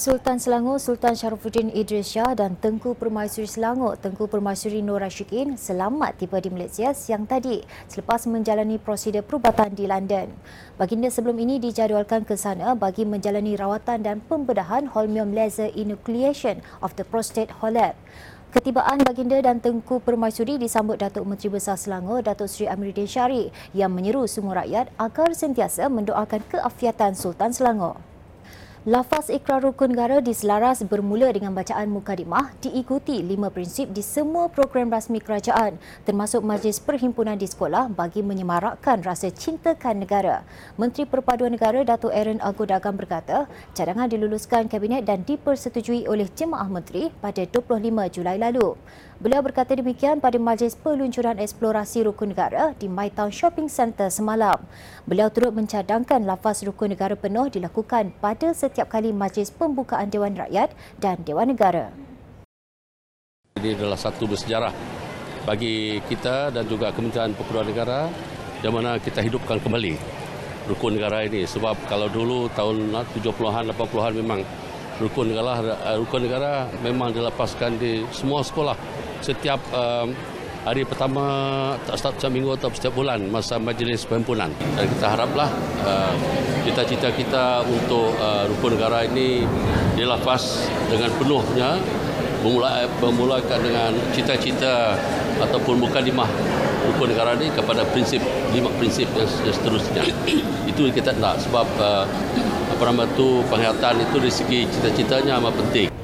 Sultan Selangor Sultan Sharifuddin Idris Shah dan Tengku Permaisuri Selangor Tengku Permaisuri Nur Rashikin selamat tiba di Malaysia siang tadi selepas menjalani prosedur perubatan di London. Baginda sebelum ini dijadualkan ke sana bagi menjalani rawatan dan pembedahan holmium laser enucleation of the prostate hollow. Ketibaan baginda dan Tengku Permaisuri disambut Datuk Menteri Besar Selangor Datuk Seri Amiruddin Syari yang menyeru semua rakyat agar sentiasa mendoakan keafiatan Sultan Selangor. Lafaz ikrar rukun negara diselaras bermula dengan bacaan mukadimah diikuti lima prinsip di semua program rasmi kerajaan termasuk Majlis Perhimpunan di sekolah bagi menyemarakkan rasa cintakan negara. Menteri Perpaduan Negara Datuk Aaron Agu Dagang berkata, cadangan diluluskan Kabinet dan dipersetujui oleh Jemaah Menteri pada 25 Julai lalu. Beliau berkata demikian pada majlis peluncuran eksplorasi rukun negara di MyTown Shopping Centre semalam. Beliau turut mencadangkan lafaz rukun negara penuh dilakukan pada setiap kali majlis pembukaan Dewan Rakyat dan Dewan Negara. Ini adalah satu bersejarah bagi kita dan juga Kementerian Perpaduan Negara di mana kita hidupkan kembali rukun negara ini sebab kalau dulu tahun 70-an 80-an memang rukun negara rukun negara memang dilepaskan di semua sekolah setiap uh, hari pertama tak setiap, setiap minggu atau setiap bulan masa majlis perhimpunan. Dan kita haraplah uh, cita-cita kita untuk uh, rukun negara ini dilafaz dengan penuhnya bermula, bermulakan dengan cita-cita ataupun bukan lima rukun negara ini kepada prinsip lima prinsip yang, yang seterusnya. Itu kita nak sebab uh, apa nama tu penghayatan itu dari segi cita-citanya amat penting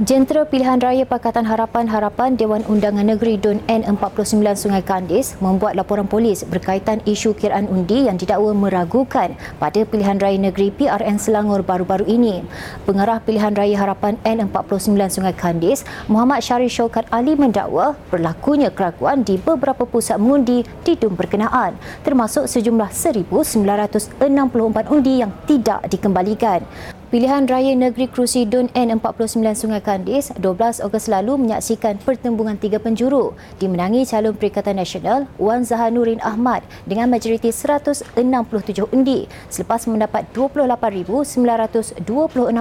Jentera Pilihan Raya Pakatan Harapan-Harapan Dewan Undangan Negeri DUN N49 Sungai Kandis membuat laporan polis berkaitan isu kiraan undi yang didakwa meragukan pada Pilihan Raya Negeri PRN Selangor baru-baru ini. Pengarah Pilihan Raya Harapan N49 Sungai Kandis, Muhammad Syarif Syaukat Ali mendakwa berlakunya keraguan di beberapa pusat mengundi di DUN berkenaan termasuk sejumlah 1,964 undi yang tidak dikembalikan. Pilihan Raya Negeri Kerusi DUN N49 Sungai Kandis 12 Ogos lalu menyaksikan pertembungan tiga penjuru. Dimenangi calon Perikatan Nasional Wan Zahanurin Ahmad dengan majoriti 167 undi selepas mendapat 28,926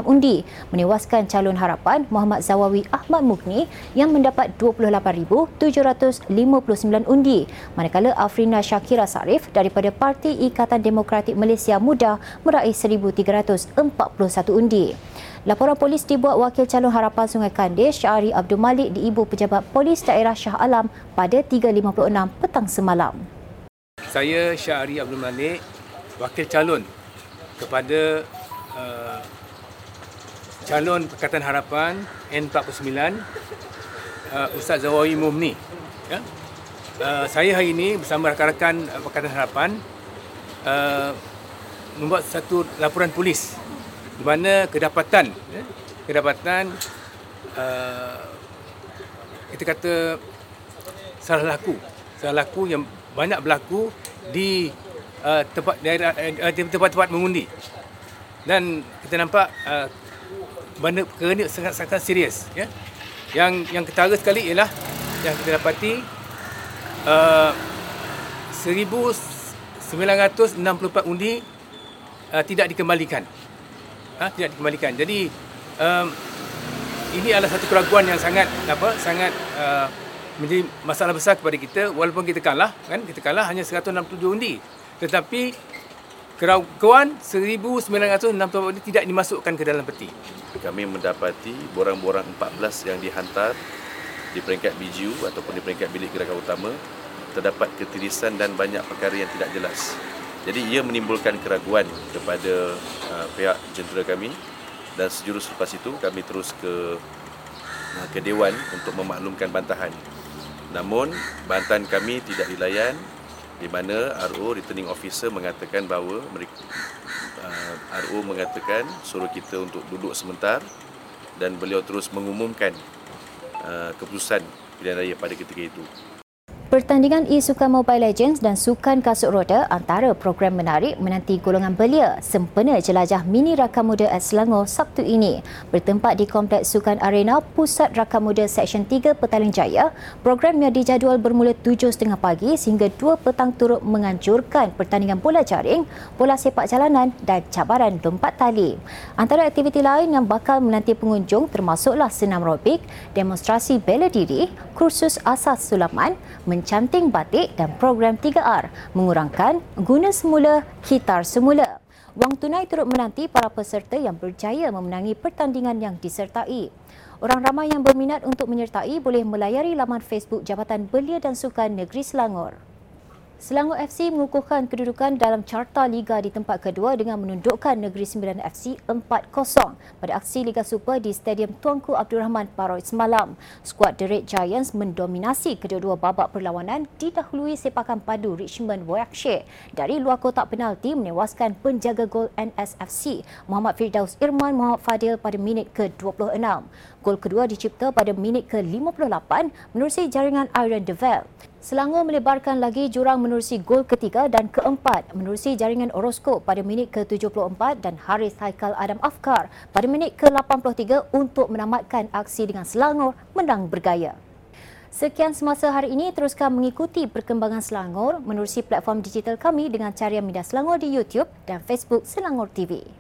undi. Menewaskan calon harapan Muhammad Zawawi Ahmad Mugni yang mendapat 28,759 undi. Manakala Afrina Shakira Sarif daripada Parti Ikatan Demokratik Malaysia Muda meraih 1,341 satu undi. Laporan polis dibuat wakil calon harapan Sungai Kandis Syahri Abdul Malik di Ibu Pejabat Polis Daerah Shah Alam pada 3.56 petang semalam. Saya Syahri Abdul Malik, wakil calon kepada uh, calon Pakatan Harapan N49 uh, Ustaz Zawawi Mumni. Ya? Uh, saya hari ini bersama rakan-rakan Pakatan Harapan uh, membuat satu laporan polis di mana kedapatan ya, kedapatan uh, kita kata salah laku. Salah laku yang banyak berlaku di uh, tempat daerah uh, tempat-tempat mengundi. Dan kita nampak uh, benda kerana sangat sangat serius ya. Yang yang ketara sekali ialah yang kita dapati uh, 1964 undi uh, tidak dikembalikan ha, tidak dikembalikan. Jadi um, ini adalah satu keraguan yang sangat apa sangat uh, menjadi masalah besar kepada kita walaupun kita kalah kan kita kalah hanya 167 undi tetapi keraguan 1964 undi tidak dimasukkan ke dalam peti. Kami mendapati borang-borang 14 yang dihantar di peringkat BGU ataupun di peringkat bilik gerakan utama terdapat ketirisan dan banyak perkara yang tidak jelas. Jadi ia menimbulkan keraguan kepada uh, pihak jentera kami dan sejurus lepas itu kami terus ke uh, ke dewan untuk memaklumkan bantahan. Namun bantahan kami tidak dilayan di mana RO returning officer mengatakan bahawa mereka uh, RO mengatakan suruh kita untuk duduk sebentar dan beliau terus mengumumkan uh, keputusan pilihan raya pada ketika itu. Pertandingan e-sukan Mobile Legends dan sukan kasut roda antara program menarik menanti golongan belia sempena jelajah mini rakam muda at Selangor Sabtu ini. Bertempat di Kompleks Sukan Arena Pusat Rakam Muda Seksyen 3 Petaling Jaya, program yang dijadual bermula 7.30 pagi sehingga 2 petang turut menganjurkan pertandingan bola jaring, bola sepak jalanan dan cabaran lompat tali. Antara aktiviti lain yang bakal menanti pengunjung termasuklah senam robik, demonstrasi bela diri, kursus asas sulaman, mencanting batik dan program 3R mengurangkan guna semula, hitar semula. Wang tunai turut menanti para peserta yang berjaya memenangi pertandingan yang disertai. Orang ramai yang berminat untuk menyertai boleh melayari laman Facebook Jabatan Belia dan Sukan Negeri Selangor. Selangor FC mengukuhkan kedudukan dalam carta Liga di tempat kedua dengan menundukkan Negeri Sembilan FC 4-0 pada aksi Liga Super di Stadium Tuanku Abdul Rahman Paroi semalam. Skuad The Red Giants mendominasi kedua-dua babak perlawanan didahului sepakan padu Richmond Boyakshe dari luar kotak penalti menewaskan penjaga gol NSFC Muhammad Firdaus Irman Muhammad Fadil pada minit ke-26. Gol kedua dicipta pada minit ke-58 menerusi jaringan Iron Devel. Selangor melebarkan lagi jurang menerusi gol ketiga dan keempat menerusi jaringan Orosco pada minit ke-74 dan Haris Haikal Adam Afkar pada minit ke-83 untuk menamatkan aksi dengan Selangor menang bergaya. Sekian semasa hari ini, teruskan mengikuti perkembangan Selangor menerusi platform digital kami dengan carian media Selangor di YouTube dan Facebook Selangor TV.